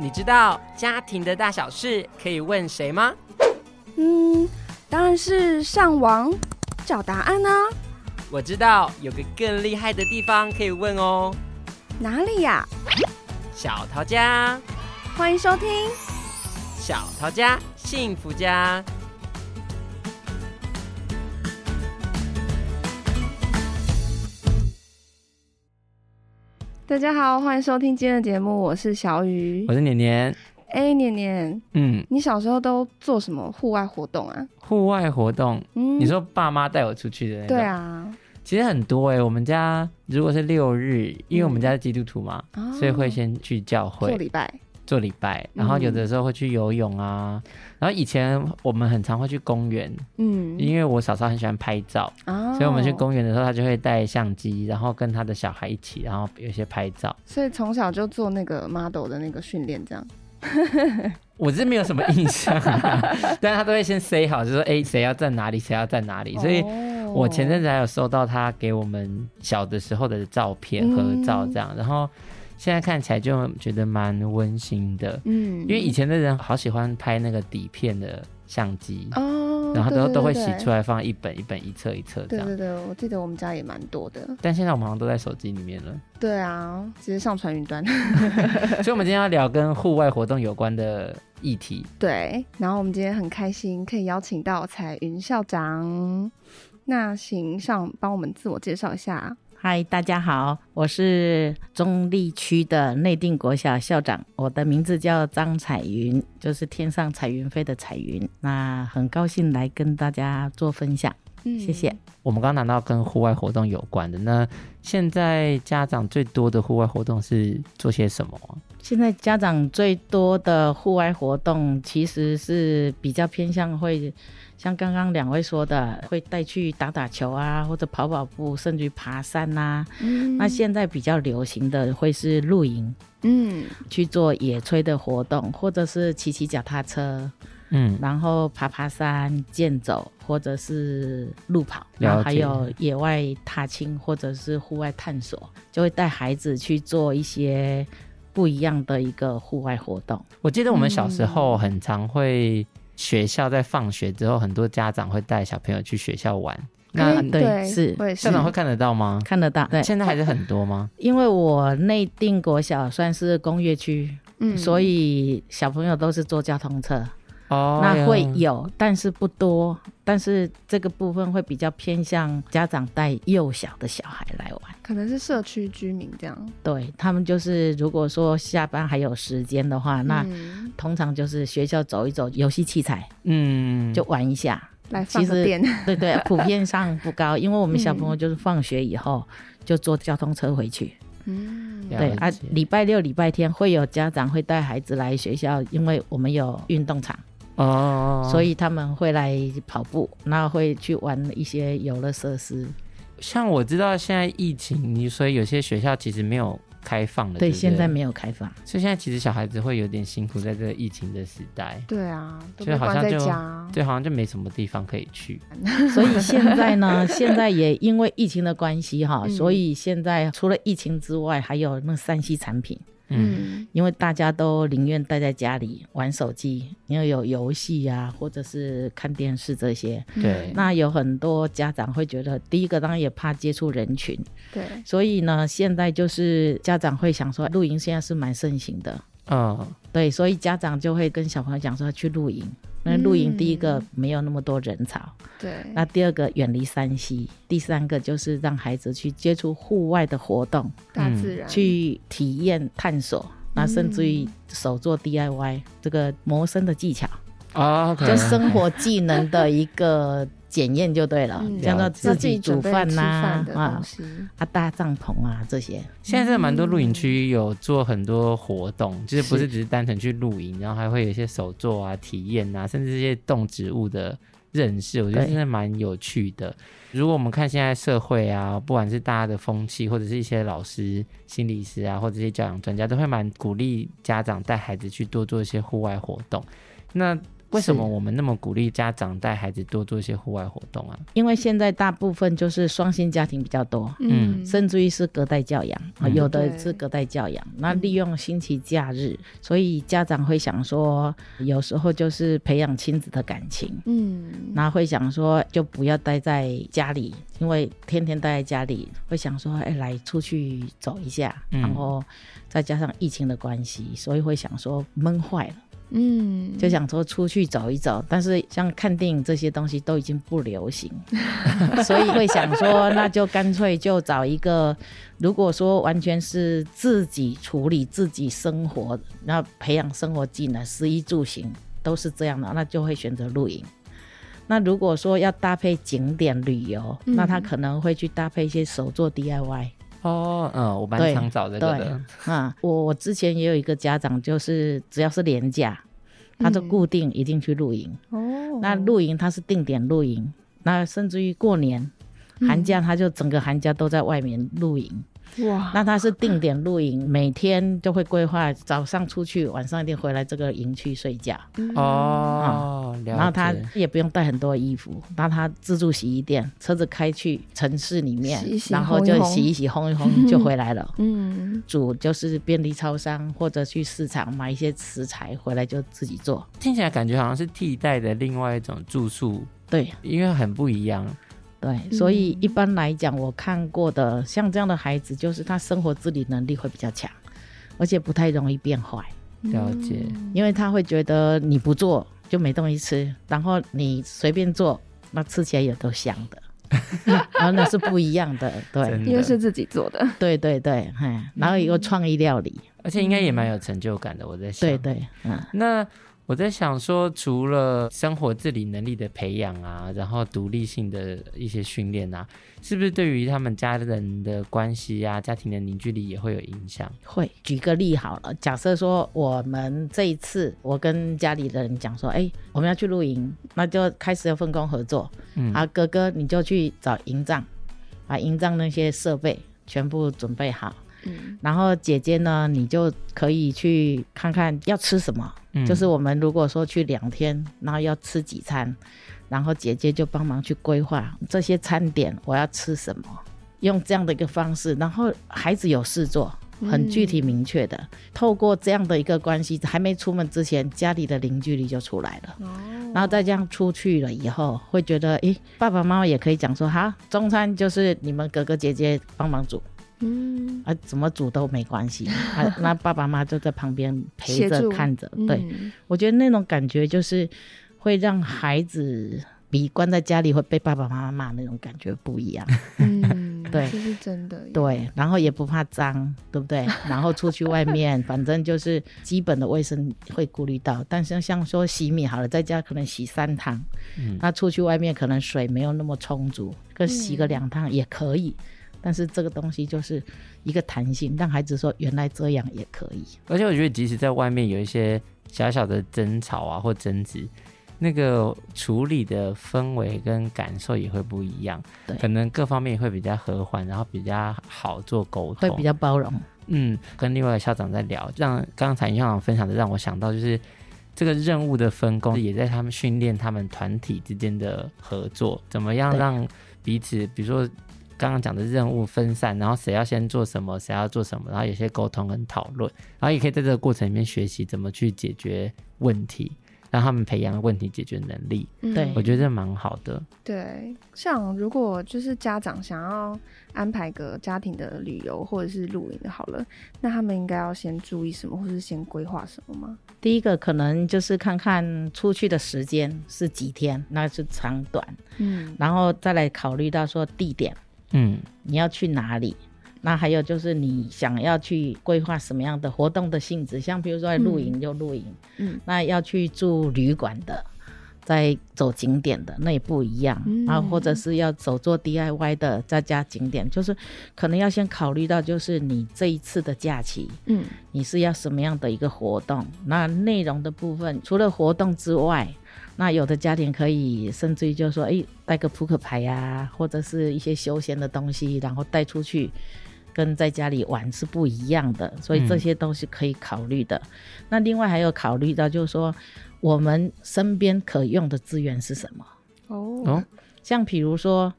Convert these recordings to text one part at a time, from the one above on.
你知道家庭的大小事可以问谁吗？嗯，当然是上网找答案啊。我知道有个更厉害的地方可以问哦。哪里呀？小桃家，欢迎收听小桃家幸福家。大家好，欢迎收听今天的节目，我是小雨，我是年年。哎、欸，年年，嗯，你小时候都做什么户外活动啊？户外活动，嗯，你说爸妈带我出去的那种？对啊，其实很多哎、欸。我们家如果是六日，因为我们家是基督徒嘛，嗯、所以会先去教会做礼拜。做礼拜，然后有的时候会去游泳啊。嗯、然后以前我们很常会去公园，嗯，因为我嫂嫂很喜欢拍照，哦、所以我们去公园的时候，她就会带相机，然后跟她的小孩一起，然后有些拍照。所以从小就做那个 model 的那个训练，这样。我是没有什么印象、啊，但是他都会先 say 好，就说哎，谁要站哪里，谁要站哪里。所以我前阵子还有收到他给我们小的时候的照片合照，这样，嗯、然后。现在看起来就觉得蛮温馨的，嗯，因为以前的人好喜欢拍那个底片的相机哦，然后都都会洗出来放一本一本一册一册这样。对对对，我记得我们家也蛮多的，但现在我们好像都在手机里面了。对啊，直接上传云端。所以，我们今天要聊跟户外活动有关的议题。对，然后我们今天很开心可以邀请到彩云校长，那行上帮我们自我介绍一下。嗨，大家好，我是中立区的内定国小校长，我的名字叫张彩云，就是天上彩云飞的彩云。那很高兴来跟大家做分享，嗯，谢谢。我们刚刚谈到跟户外活动有关的，那现在家长最多的户外活动是做些什么？现在家长最多的户外活动其实是比较偏向会。像刚刚两位说的，会带去打打球啊，或者跑跑步，甚至于爬山呐、啊。嗯，那现在比较流行的会是露营，嗯，去做野炊的活动，或者是骑骑脚踏车，嗯，然后爬爬山、健走，或者是路跑，然后还有野外踏青或者是户外探索，就会带孩子去做一些不一样的一个户外活动。我记得我们小时候很常会。学校在放学之后，很多家长会带小朋友去学校玩。那对，对是校长会看得到吗？看得到。对，现在还是很多吗？因为我内定国小算是工业区，嗯，所以小朋友都是坐交通车。哦，那会有，但是不多。但是这个部分会比较偏向家长带幼小的小孩来玩，可能是社区居民这样。对，他们就是，如果说下班还有时间的话，嗯、那通常就是学校走一走，游戏器材，嗯，就玩一下，来放个电。其 实对对，普遍上不高，因为我们小朋友就是放学以后就坐交通车回去。嗯，对啊，礼拜六、礼拜天会有家长会带孩子来学校，因为我们有运动场。哦，所以他们会来跑步，然后会去玩一些游乐设施。像我知道现在疫情，你所以有些学校其实没有开放的。对，对，对，现在没有开放，所以现在其实小孩子会有点辛苦，在这个疫情的时代。对啊，所以好像就对，好像就没什么地方可以去。所以现在呢，现在也因为疫情的关系哈，嗯、所以现在除了疫情之外，还有那三 C 产品。嗯，因为大家都宁愿待在家里玩手机，因为有游戏呀，或者是看电视这些。对，那有很多家长会觉得，第一个当然也怕接触人群。对，所以呢，现在就是家长会想说，露营现在是蛮盛行的。嗯，对，所以家长就会跟小朋友讲说去露营。那露营第一个没有那么多人潮，嗯、对。那第二个远离山西第三个就是让孩子去接触户外的活动，大自然去体验探索，那甚至于手做 DIY、嗯、这个谋生的技巧啊，okay, 就生活技能的一个。检验就对了，叫做、嗯、自己煮饭呐啊，啊搭帐篷啊这些。现在蛮多露营区有做很多活动，嗯、就是不是只是单纯去露营，然后还会有一些手作啊、体验啊，甚至这些动植物的认识，我觉得真的蛮有趣的。如果我们看现在社会啊，不管是大家的风气，或者是一些老师、心理师啊，或者一些教养专家，都会蛮鼓励家长带孩子去多做一些户外活动。那为什么我们那么鼓励家长带孩子多做一些户外活动啊？因为现在大部分就是双薪家庭比较多，嗯，甚至于是隔代教养，嗯、有的是隔代教养。那利用星期假日，所以家长会想说，有时候就是培养亲子的感情，嗯，那会想说就不要待在家里，因为天天待在家里，会想说，哎，来出去走一下，嗯、然后再加上疫情的关系，所以会想说闷坏了。嗯，就想说出去走一走，但是像看电影这些东西都已经不流行，所以会想说，那就干脆就找一个，如果说完全是自己处理自己生活，那培养生活技能，食衣住行都是这样的，那就会选择露营。那如果说要搭配景点旅游，嗯、那他可能会去搭配一些手作 DIY。哦，嗯，我蛮常找这个的。啊，我我之前也有一个家长，就是只要是年假，他就固定一定去露营。哦，那露营他是定点露营，那甚至于过年、寒假，他就整个寒假都在外面露营。哇，那他是定点露营，每天就会规划早上出去，晚上一定回来这个营区睡觉。哦，嗯、然后他也不用带很多衣服，那他自助洗衣店，车子开去城市里面，洗洗然后就洗一洗、烘一烘就回来了。嗯，煮就是便利超商或者去市场买一些食材回来就自己做。听起来感觉好像是替代的另外一种住宿，对，因为很不一样。对，所以一般来讲，我看过的像这样的孩子，就是他生活自理能力会比较强，而且不太容易变坏。了解，因为他会觉得你不做就没东西吃，然后你随便做，那吃起来也都香的，然 后那是不一样的。对，的因为是自己做的。对对对，然后有创意料理，而且应该也蛮有成就感的。我在想，对对，嗯，那。我在想说，除了生活自理能力的培养啊，然后独立性的一些训练啊，是不是对于他们家人的关系啊、家庭的凝聚力也会有影响？会。举个例好了，假设说我们这一次，我跟家里的人讲说，哎，我们要去露营，那就开始要分工合作。嗯，啊，哥哥你就去找营帐，把营帐那些设备全部准备好。嗯，然后姐姐呢，你就可以去看看要吃什么。嗯，就是我们如果说去两天，然后要吃几餐，然后姐姐就帮忙去规划这些餐点，我要吃什么，用这样的一个方式，然后孩子有事做，很具体明确的，嗯，透过这样的一个关系，还没出门之前，家里的凝聚力就出来了。哦，然后再这样出去了以后，会觉得，诶，爸爸妈妈也可以讲说，好，中餐就是你们哥哥姐姐帮忙煮。嗯啊，怎么煮都没关系，啊，那爸爸妈妈就在旁边陪着看着。嗯、对，我觉得那种感觉就是会让孩子比关在家里会被爸爸妈妈骂那种感觉不一样。嗯，对，这是真的。对，然后也不怕脏，对不对？然后出去外面，反正就是基本的卫生会顾虑到。但是像说洗米好了，在家可能洗三趟，嗯，那出去外面可能水没有那么充足，可洗个两趟也可以。但是这个东西就是一个弹性，让孩子说原来这样也可以。而且我觉得，即使在外面有一些小小的争吵啊或争执，那个处理的氛围跟感受也会不一样。对，可能各方面也会比较和缓，然后比较好做沟通，会比较包容。嗯，跟另外一个校长在聊，让刚才校长分享的让我想到，就是这个任务的分工也在他们训练他们团体之间的合作，怎么样让彼此，比如说。刚刚讲的任务分散，然后谁要先做什么，谁要做什么，然后有些沟通跟讨论，然后也可以在这个过程里面学习怎么去解决问题，让他们培养问题解决能力。对、嗯，我觉得这蛮好的。对，像如果就是家长想要安排个家庭的旅游或者是露营好了，那他们应该要先注意什么，或是先规划什么吗？第一个可能就是看看出去的时间是几天，那是长短，嗯，然后再来考虑到说地点。嗯，你要去哪里？那还有就是你想要去规划什么样的活动的性质？像比如说露营就露营，嗯，那要去住旅馆的，在走景点的那也不一样。嗯，然后或者是要走做 DIY 的，再加景点，就是可能要先考虑到就是你这一次的假期，嗯，你是要什么样的一个活动？那内容的部分，除了活动之外。那有的家庭可以甚至于就是说，哎，带个扑克牌呀、啊，或者是一些休闲的东西，然后带出去，跟在家里玩是不一样的，所以这些都是可以考虑的。嗯、那另外还有考虑到就是说，我们身边可用的资源是什么？哦，像比如说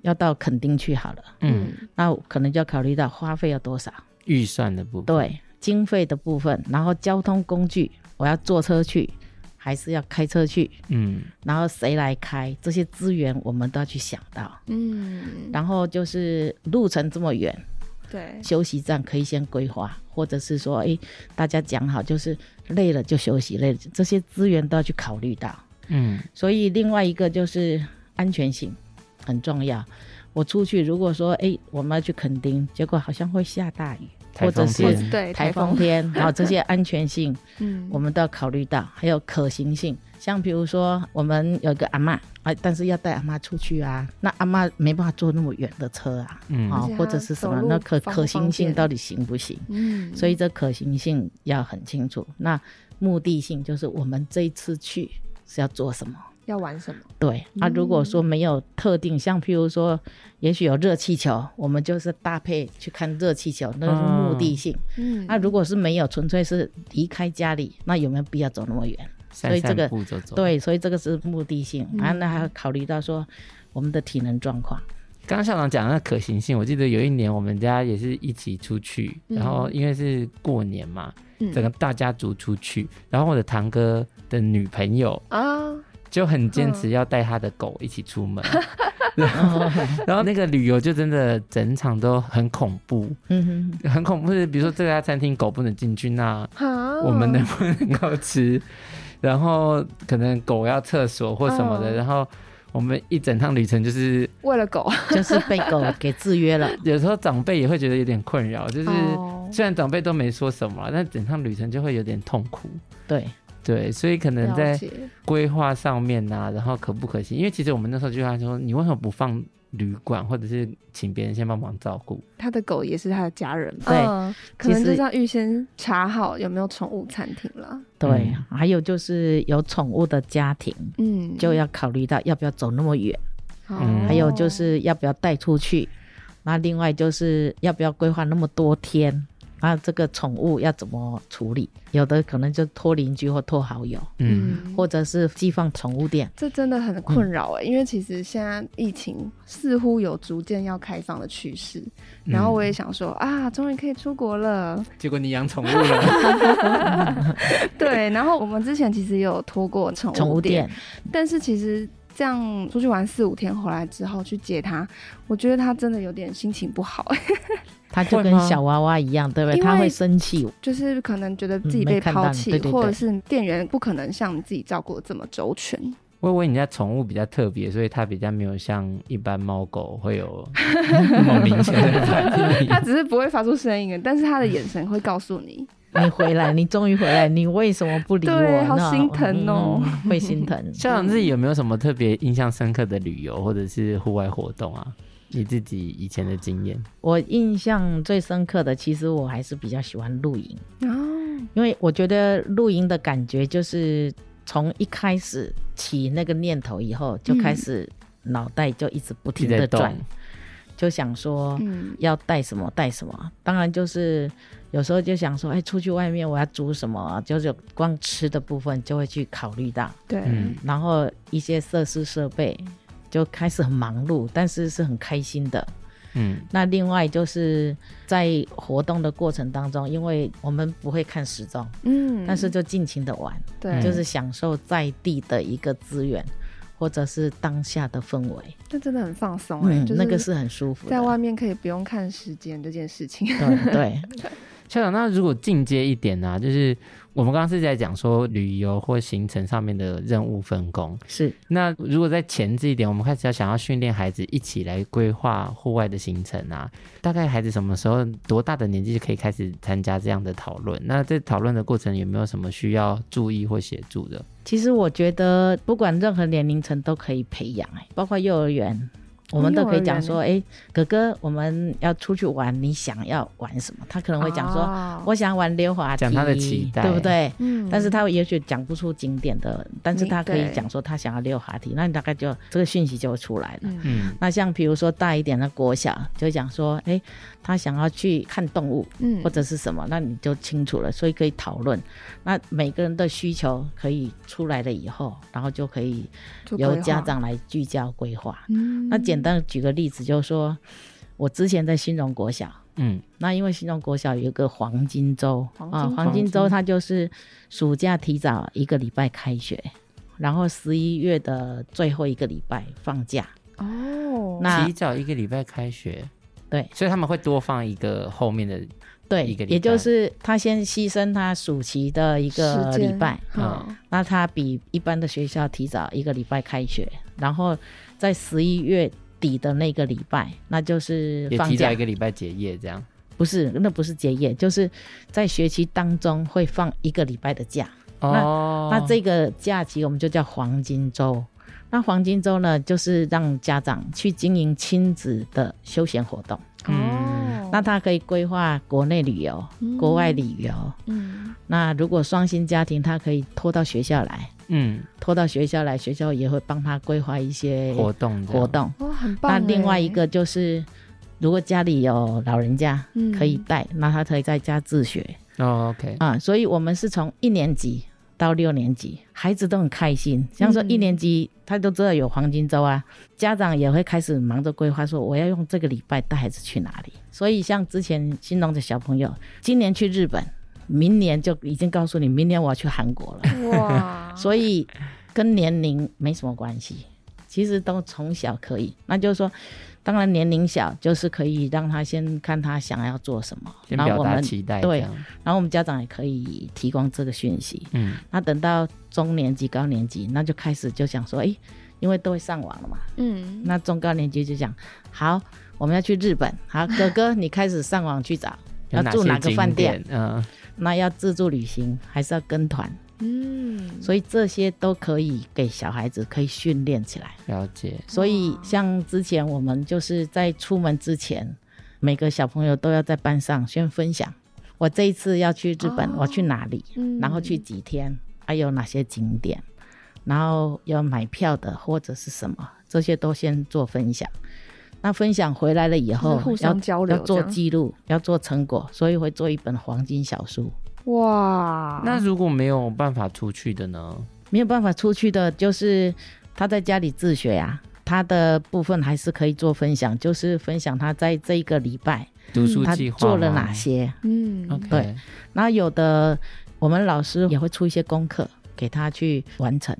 要到垦丁去好了，嗯，那可能就要考虑到花费要多少，预算的部分，对，经费的部分，然后交通工具，我要坐车去，还是要开车去，嗯，然后谁来开，这些资源我们都要去想到，嗯，然后就是路程这么远。对，休息站可以先规划，或者是说，哎、欸，大家讲好，就是累了就休息，累了这些资源都要去考虑到。嗯，所以另外一个就是安全性很重要。我出去如果说，哎、欸，我们要去垦丁，结果好像会下大雨，或者是对台风。天，然后这些安全性，嗯，我们都要考虑到，还有可行性。像比如说，我们有一个阿嬷，啊，但是要带阿嬷出去啊，那阿嬷没办法坐那么远的车啊，嗯，啊，或者是什么，那可可行性到底行不行？嗯，所以这可行性要很清楚。那目的性就是我们这一次去是要做什么，要玩什么？对，啊，如果说没有特定，像譬如说，也许有热气球，我们就是搭配去看热气球，那是目的性。嗯，那如果是没有，纯粹是离开家里，那有没有必要走那么远？所以这个对，所以这个是目的性，然后呢还要考虑到说我们的体能状况。刚刚校长讲的那可行性，我记得有一年我们家也是一起出去，嗯、然后因为是过年嘛，嗯、整个大家族出去，然后我的堂哥的女朋友啊就很坚持要带他的狗一起出门，然后然后那个旅游就真的整场都很恐怖，嗯哼，很恐怖，是比如说这家餐厅狗不能进去，那我们能不能够吃？然后可能狗要厕所或什么的，嗯、然后我们一整趟旅程就是为了狗，就是被狗给制约了。有时候长辈也会觉得有点困扰，就是虽然长辈都没说什么，但整趟旅程就会有点痛苦。对对，所以可能在规划上面啊，然后可不可行？因为其实我们那时候就他说，你为什么不放？旅馆，或者是请别人先帮忙照顾他的狗，也是他的家人。对，嗯、可能就是要预先查好有没有宠物餐厅了。对，嗯、还有就是有宠物的家庭，嗯，就要考虑到要不要走那么远。嗯，还有就是要不要带出去。那另外就是要不要规划那么多天。那这个宠物要怎么处理？有的可能就托邻居或托好友，嗯，或者是寄放宠物店。这真的很困扰哎，嗯、因为其实现在疫情似乎有逐渐要开放的趋势。嗯、然后我也想说啊，终于可以出国了。结果你养宠物了。对，然后我们之前其实也有托过宠物店，宠物店，但是其实这样出去玩四五天回来之后去接它，我觉得它真的有点心情不好。他就跟小娃娃一样，对不对？他会生气，就是可能觉得自己被抛弃，嗯、或者是店员不可能像你自己照顾的这么周全。我以为你家宠物比较特别，所以它比较没有像一般猫狗会有 那么明显的反应。它只是不会发出声音，但是它的眼神会告诉你：你回来，你终于回来，你为什么不理我？对，好心疼哦，嗯、会心疼。校长自己有没有什么特别印象深刻的旅游或者是户外活动啊？你自己以前的经验，我印象最深刻的，其实我还是比较喜欢露营哦，因为我觉得露营的感觉就是从一开始起那个念头以后，就开始脑袋就一直不停的转，嗯、就想说要带什么带什么。当然就是有时候就想说，哎，出去外面我要煮什么，就是光吃的部分就会去考虑到，对，然后一些设施设备。就开始很忙碌，但是是很开心的。嗯，那另外就是在活动的过程当中，因为我们不会看时钟，嗯，但是就尽情的玩，对，就是享受在地的一个资源，或者是当下的氛围。那真的很放松，欸，嗯，那个是很舒服，在外面可以不用看时间这件事情。对对。对 校长，那如果进阶一点呢、啊？就是我们刚刚是在讲说旅游或行程上面的任务分工。是。那如果在前置一点，我们开始要想要训练孩子一起来规划户外的行程啊，大概孩子什么时候多大的年纪就可以开始参加这样的讨论？那在讨论的过程有没有什么需要注意或协助的？其实我觉得不管任何年龄层都可以培养，包括幼儿园。我们都可以讲说，哎、欸，哥哥，我们要出去玩，你想要玩什么？他可能会讲说，哦、我想玩溜滑梯，讲他的期待，对不对？嗯。但是他也许讲不出景点的，但是他可以讲说他想要溜滑梯，那你大概就这个讯息就会出来了。嗯。那像比如说大一点的国小，就讲说，哎、欸，他想要去看动物，嗯，或者是什么，那你就清楚了，所以可以讨论。那每个人的需求可以出来了以后，然后就可以由家长来聚焦规划。嗯。那简单举个例子，就是说，我之前在新荣国小，嗯，那因为新荣国小有一个黄金周啊，黄金周它就是暑假提早一个礼拜开学，然后十一月的最后一个礼拜放假。哦，那提早一个礼拜开学，对，所以他们会多放一个后面的，对，一个礼拜，也就是他先牺牲他暑期的一个礼拜，嗯，那他比一般的学校提早一个礼拜开学，然后在十一月。底的那个礼拜，那就是放假，也提早一个礼拜结业，这样不是？那不是结业，就是在学期当中会放一个礼拜的假。哦，那那这个假期我们就叫黄金周。那黄金周呢，就是让家长去经营亲子的休闲活动。哦，那他可以规划国内旅游、嗯、国外旅游。嗯，那如果双薪家庭，他可以拖到学校来。嗯，拖到学校来，学校也会帮他规划一些活动活动。哇，很棒！那另外一个就是，如果家里有老人家可以带，嗯、那他可以在家自学。哦，OK。啊，所以我们是从一年级到六年级，孩子都很开心。像说一年级，他都知道有黄金周啊，嗯、家长也会开始忙着规划，说我要用这个礼拜带孩子去哪里。所以像之前新农的小朋友，今年去日本。明年就已经告诉你，明年我要去韩国了。哇！所以跟年龄没什么关系，其实都从小可以。那就是说，当然年龄小，就是可以让他先看他想要做什么，先表达期待。对，然后我们家长也可以提供这个讯息。嗯，那等到中年级、高年级，那就开始就想说，哎、欸，因为都会上网了嘛。嗯，那中高年级就讲，好，我们要去日本。好，哥哥，你开始上网去找，要住哪个饭店？嗯。那要自助旅行还是要跟团？嗯，所以这些都可以给小孩子可以训练起来。了解。所以像之前我们就是在出门之前，每个小朋友都要在班上先分享，我这一次要去日本，哦、我去哪里，嗯、然后去几天，还有哪些景点，然后要买票的或者是什么，这些都先做分享。那分享回来了以后，互相交流，要做记录，要做成果，所以会做一本黄金小书。哇！那如果没有办法出去的呢？没有办法出去的，就是他在家里自学呀、啊。他的部分还是可以做分享，就是分享他在这一个礼拜读书计划做了哪些。嗯，对。后有的我们老师也会出一些功课给他去完成。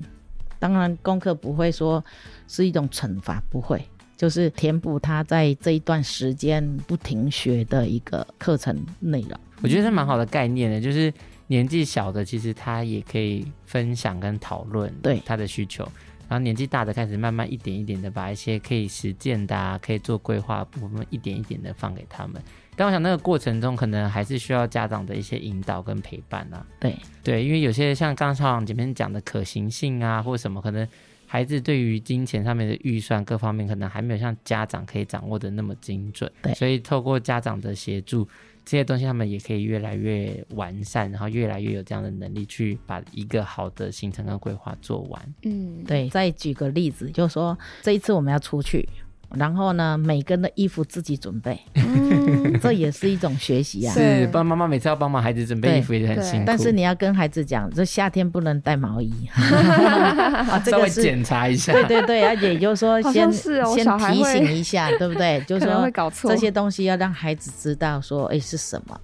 当然，功课不会说是一种惩罚，不会。就是填补他在这一段时间不停学的一个课程内容，我觉得是蛮好的概念的。就是年纪小的，其实他也可以分享跟讨论对他的需求，然后年纪大的开始慢慢一点一点的把一些可以实践的、啊、可以做规划部分一点一点的放给他们。但我想那个过程中，可能还是需要家长的一些引导跟陪伴啊。对对，因为有些像刚刚校长前面讲的可行性啊，或者什么可能。孩子对于金钱上面的预算各方面可能还没有像家长可以掌握的那么精准，对，所以透过家长的协助，这些东西他们也可以越来越完善，然后越来越有这样的能力去把一个好的行程跟规划做完。嗯，对。再举个例子，就是说这一次我们要出去。然后呢，每个人的衣服自己准备，嗯、这也是一种学习啊。是，爸爸妈妈每次要帮忙孩子准备衣服也很辛苦。但是你要跟孩子讲，这夏天不能带毛衣，啊、这个稍微检查一下。对对对，而且也就是说先，先、哦、先提醒一下，对不对？就是说这些东西要让孩子知道，说哎是什么。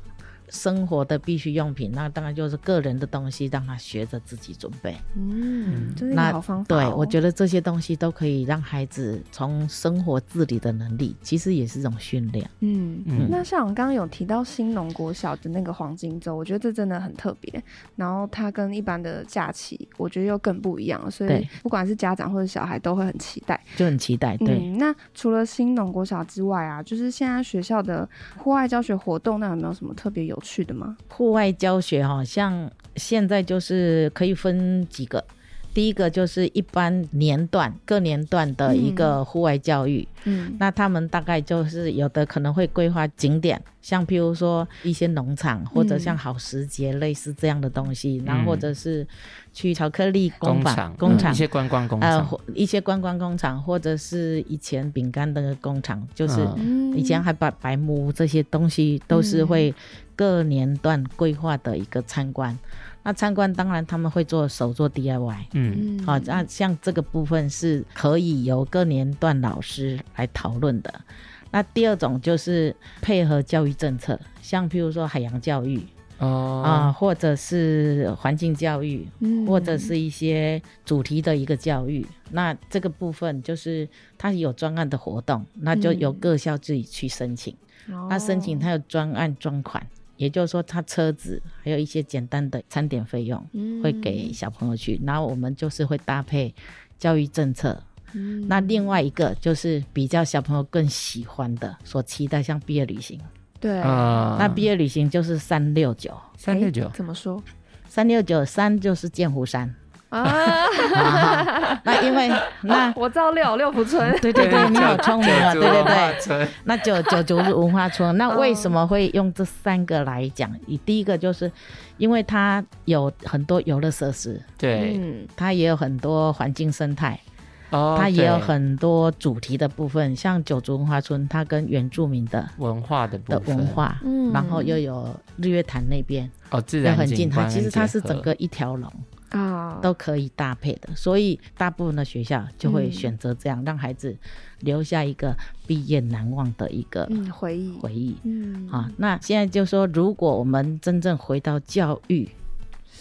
生活的必需用品，那当然就是个人的东西，让他学着自己准备。嗯，这是一个好方法哦。对，我觉得这些东西都可以让孩子从生活自理的能力，其实也是一种训练。嗯嗯。那像我刚刚有提到新农国小的那个黄金周，我觉得这真的很特别。然后它跟一般的假期，我觉得又更不一样。所以不管是家长或者小孩都会很期待，就很期待。对。嗯，那除了新农国小之外啊，就是现在学校的户外教学活动，那有没有什么特别有去的吗？户外教学哈，像现在就是可以分几个，第一个就是一般年段各年段的一个户外教育，嗯，那他们大概就是有的可能会规划景点，像譬如说一些农场或者像好时节类似这样的东西，嗯、然后或者是去巧克力工坊、工厂、工厂、嗯、一些观光工厂，呃，一些观光工厂或者是以前饼干的工厂，就是以前还把白木这些东西都是会各年段规划的一个参观。那参观当然他们会做手做 DIY，嗯，好，那像这个部分是可以由各年段老师来讨论的。那第二种就是配合教育政策，像譬如说海洋教育，哦啊，或者是环境教育，嗯，或者是一些主题的一个教育。那这个部分就是它有专案的活动，那就由各校自己去申请。那申请它有专案专款。也就是说，他车子还有一些简单的餐点费用会给小朋友去，嗯、然后我们就是会搭配教育政策。嗯、那另外一个就是比较小朋友更喜欢的，所期待像毕业旅行。对啊，那毕业旅行就是三六九，三六九怎么说？三六九三就是剑湖山。啊，那因为 那我知道六六福村，对对对，你好聪明啊，对对对，那九九九是文化村，那为什么会用这三个来讲？你第一个就是因为它有很多游乐设施，对，它也 有很多环境生态，哦，它也有很多主题的部分，像九族文化村，它跟原住民的文化的的文化，嗯，然后又有日月潭那边，哦，自然很近，它其实它是整个一条龙。啊，都可以搭配的，所以大部分的学校就会选择这样，嗯、让孩子留下一个毕业难忘的一个回忆回忆。嗯，啊，那现在就说，如果我们真正回到教育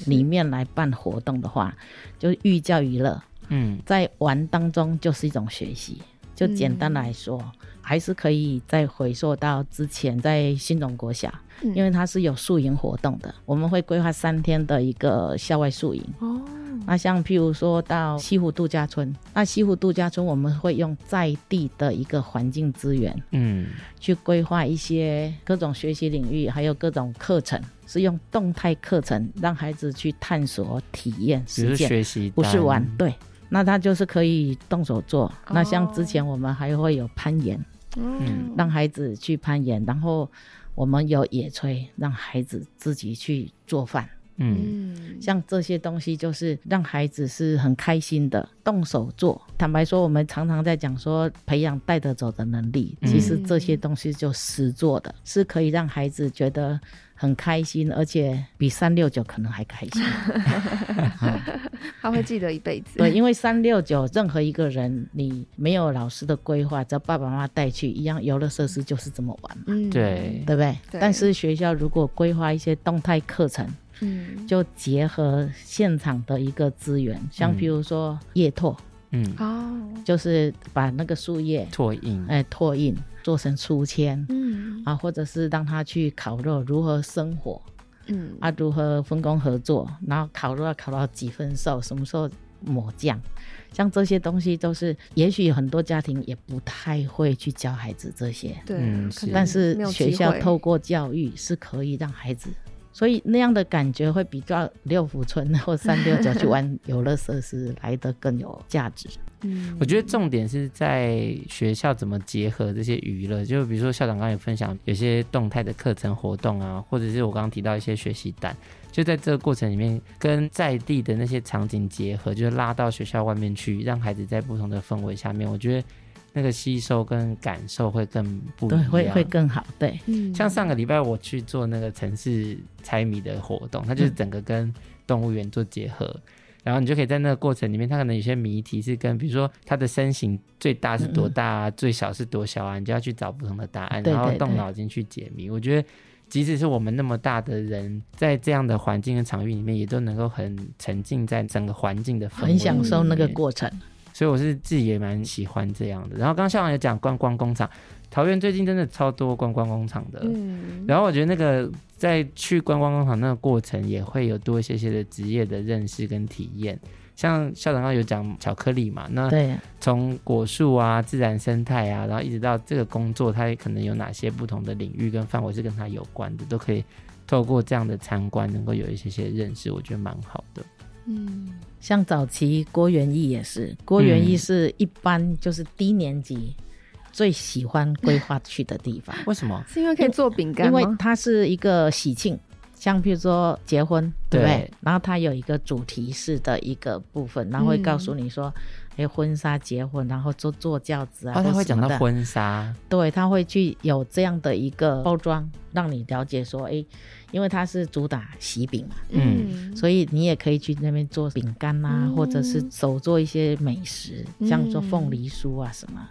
里面来办活动的话，是就是寓教于乐。嗯，在玩当中就是一种学习。就简单来说，嗯、还是可以再回溯到之前在新农国小，嗯、因为它是有宿营活动的，我们会规划三天的一个校外宿营。哦，那像譬如说到西湖度假村，那西湖度假村我们会用在地的一个环境资源，嗯，去规划一些各种学习领域，还有各种课程，是用动态课程让孩子去探索、体验、实践，学习不是玩，对。那他就是可以动手做。Oh. 那像之前我们还会有攀岩，嗯，让孩子去攀岩，然后我们有野炊，让孩子自己去做饭，嗯，像这些东西就是让孩子是很开心的动手做。坦白说，我们常常在讲说培养带得走的能力，其实这些东西就实做的，是可以让孩子觉得。很开心，而且比三六九可能还开心。他会记得一辈子。对，因为三六九任何一个人，你没有老师的规划，只要爸爸妈妈带去，一样游乐设施就是这么玩嘛。嗯，对，对不对？对。但是学校如果规划一些动态课程，嗯，就结合现场的一个资源，像比如说叶拓。嗯，哦，就是把那个树叶拓印，哎，拓印做成书签，嗯，啊，或者是让他去烤肉，如何生火，嗯，啊，如何分工合作，然后烤肉要烤到几分熟，什么时候抹酱，像这些东西都是，也许很多家庭也不太会去教孩子这些，对，嗯，但是学校透过教育是可以让孩子。所以那样的感觉会比较六福村或三六九去玩游乐设施来得更有价值。嗯，我觉得重点是在学校怎么结合这些娱乐，就比如说校长刚刚有分享有些动态的课程活动啊，或者是我刚刚提到一些学习单，就在这个过程里面跟在地的那些场景结合，就是拉到学校外面去，让孩子在不同的氛围下面，我觉得。那个吸收跟感受会更不一样，对，会会更好。对，嗯，像上个礼拜我去做那个城市猜谜的活动，它就是整个跟动物园做结合，嗯、然后你就可以在那个过程里面，它可能有些谜题是跟，比如说它的身形最大是多大啊，嗯、最小是多小啊，你就要去找不同的答案，然后动脑筋去解谜。我觉得，即使是我们那么大的人，在这样的环境跟场域里面，也都能够很沉浸在整个环境的氛围，很享受那个过程。所以我是自己也蛮喜欢这样的。然后刚刚校长也讲观光工厂，桃园最近真的超多观光工厂的。嗯。然后我觉得那个在去观光工厂那个过程，也会有多一些些的职业的认识跟体验。像校长刚刚有讲巧克力嘛，那对，从果树啊、自然生态啊，然后一直到这个工作，它可能有哪些不同的领域跟范围是跟它有关的，都可以透过这样的参观，能够有一些些认识，我觉得蛮好的。嗯，像早期郭元义也是，郭元义是一般就是低年级最喜欢规划去的地方。为什么？是因为可以做饼干因为它是一个喜庆。像譬如说结婚，对不对？对，然后它有一个主题式的一个部分，然后会告诉你说，婚纱结婚，然后坐坐轿子啊。哦，他会讲到婚纱。对，他会去有这样的一个包装，让你了解说，哎，因为它是主打喜饼嘛，嗯，所以你也可以去那边做饼干啊，嗯、或者是手做一些美食，像做凤梨酥啊什么。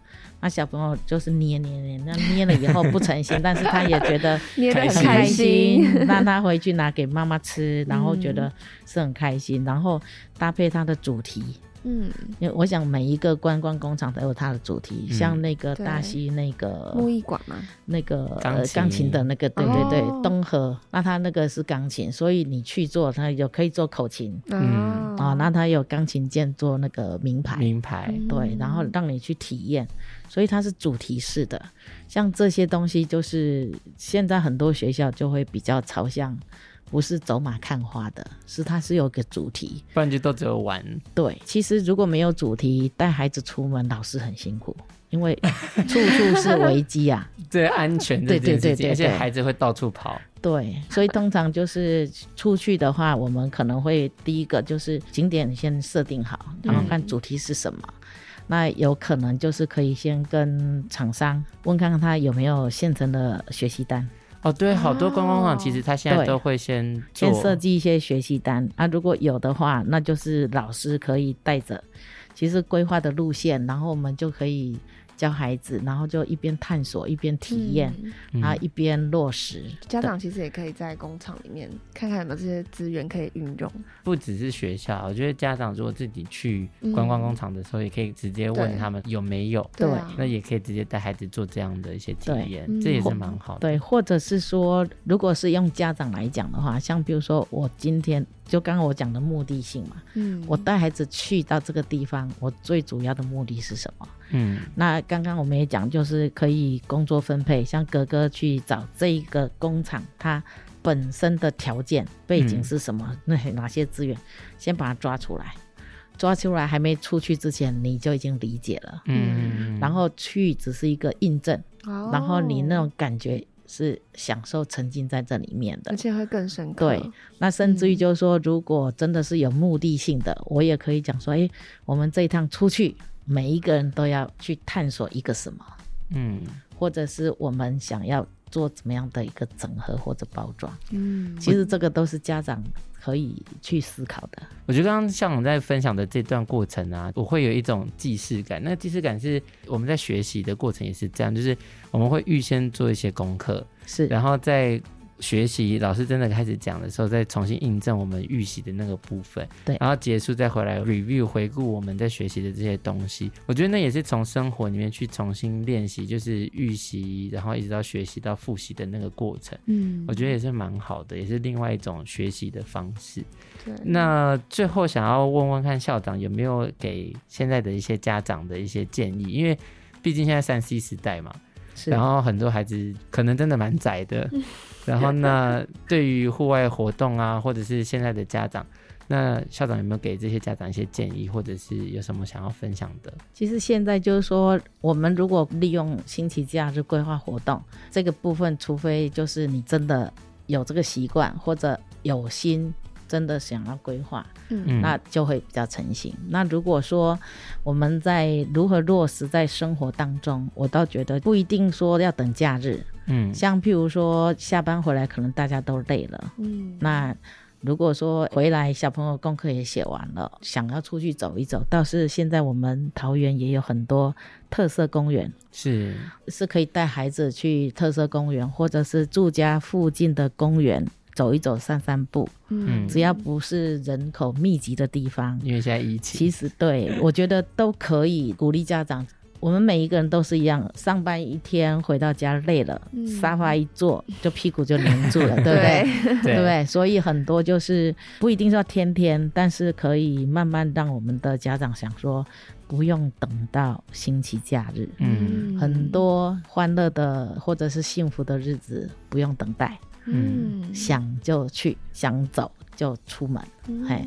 那小朋友就是捏捏捏，那捏了以后不成型，但是他也觉得 捏得很开心，那他回去拿给妈妈吃，然后觉得是很开心，然后搭配他的主题。嗯，因为我想每一个观光工厂都有它的主题，嗯、像那个大溪那个木艺馆嘛，那个钢琴、呃、钢琴的那个，对对对，哦、东河，那它那个是钢琴，所以你去做，它有可以做口琴，嗯。啊，那它有钢琴键做那个名牌，名牌，对，然后让你去体验，所以它是主题式的，像这些东西就是现在很多学校就会比较朝向。不是走马看花的，是它是有个主题，不然就都只有玩。对，其实如果没有主题，带孩子出门，老师很辛苦，因为处处是危机啊。对，安全对对对对，而且孩子会到处跑。对，所以通常就是出去的话，我们可能会第一个就是景点先设定好，然后看主题是什么。嗯、那有可能就是可以先跟厂商问看看他有没有现成的学习单。哦，对，好多观光网其实他现在都会先先设计一些学习单啊，如果有的话，那就是老师可以带着，其实规划的路线，然后我们就可以。教孩子，然后就一边探索一边体验，嗯、然后一边落实。家长其实也可以在工厂里面看看有没有这些资源可以运用。不只是学校，我觉得家长如果自己去观光工厂的时候，也可以直接问他们有没有。对，那也可以直接带孩子做这样的一些体验，这也是蛮好的。对，或者是说，如果是用家长来讲的话，像比如说我今天。就刚刚我讲的目的性嘛，嗯，我带孩子去到这个地方，我最主要的目的是什么？嗯，那刚刚我们也讲，就是可以工作分配，像哥哥去找这一个工厂，它本身的条件背景是什么？那、嗯、哪些资源，先把它抓出来，抓出来还没出去之前，你就已经理解了，嗯，然后去只是一个印证，哦、然后你那种感觉。是享受沉浸在这里面的，而且会更深刻。对，那甚至于就是说，如果真的是有目的性的，嗯、我也可以讲说，哎、欸，我们这一趟出去，每一个人都要去探索一个什么，嗯，或者是我们想要做怎么样的一个整合或者包装，嗯，其实这个都是家长。可以去思考的。我觉得刚刚向总在分享的这段过程啊，我会有一种既视感。那既视感是我们在学习的过程也是这样，就是我们会预先做一些功课，是，然后在。学习老师真的开始讲的时候，再重新印证我们预习的那个部分，对，然后结束再回来 review 回顾我们在学习的这些东西。我觉得那也是从生活里面去重新练习，就是预习，然后一直到学习到复习的那个过程。嗯，我觉得也是蛮好的，也是另外一种学习的方式。对，那最后想要问问看校长有没有给现在的一些家长的一些建议，因为毕竟现在三 C 时代嘛。然后很多孩子可能真的蛮窄的，然后那对于户外活动啊，或者是现在的家长，那校长有没有给这些家长一些建议，或者是有什么想要分享的？其实现在就是说，我们如果利用星期假日规划活动这个部分，除非就是你真的有这个习惯或者有心。真的想要规划，嗯，那就会比较成型。那如果说我们在如何落实在生活当中，我倒觉得不一定说要等假日，嗯，像譬如说下班回来，可能大家都累了，嗯，那如果说回来小朋友功课也写完了，想要出去走一走，倒是现在我们桃园也有很多特色公园，是。是可以带孩子去特色公园，或者是住家附近的公园。走一走，散散步，嗯，只要不是人口密集的地方，因为现在疫情，其实对我觉得都可以鼓励家长。我们每一个人都是一样，上班一天回到家累了，嗯、沙发一坐就屁股就黏住了，对不对？对不对？所以很多就是不一定是要天天，但是可以慢慢让我们的家长想说，不用等到星期假日，嗯，很多欢乐的或者是幸福的日子不用等待。嗯，想就去，想走就出门，嘿。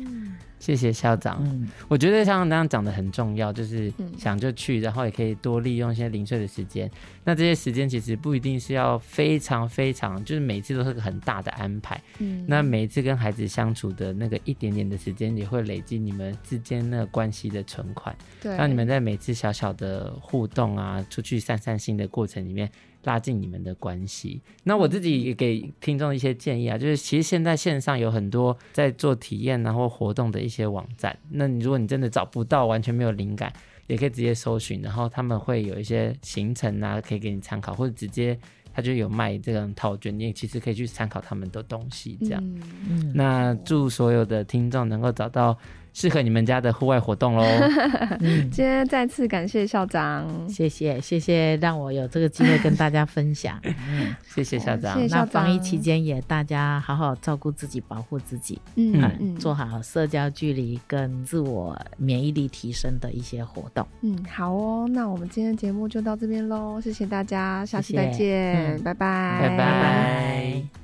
谢谢校长。嗯，我觉得像刚刚讲的很重要，就是想就去，然后也可以多利用一些零碎的时间。那这些时间其实不一定是要非常非常，就是每次都是个很大的安排。嗯，那每一次跟孩子相处的那个一点点的时间，也会累积你们之间那个关系的存款。对，让你们在每次小小的互动啊，出去散散心的过程里面。拉近你们的关系。那我自己也给听众一些建议啊，就是其实现在线上有很多在做体验然后活动的一些网站。那你如果你真的找不到，完全没有灵感，也可以直接搜寻，然后他们会有一些行程啊，可以给你参考，或者直接他就有卖这种套卷，你也其实可以去参考他们的东西。这样，嗯，那祝所有的听众能够找到。适合你们家的户外活动喽！今天再次感谢校长，谢谢谢谢，让我有这个机会跟大家分享。嗯，谢谢校长。谢谢校长。那防疫期间也大家好好照顾自己，保护自己。嗯嗯，做好社交距离跟自我免疫力提升的一些活动。嗯，好哦。那我们今天节目就到这边喽，谢谢大家，下期再见，谢谢拜拜，拜拜。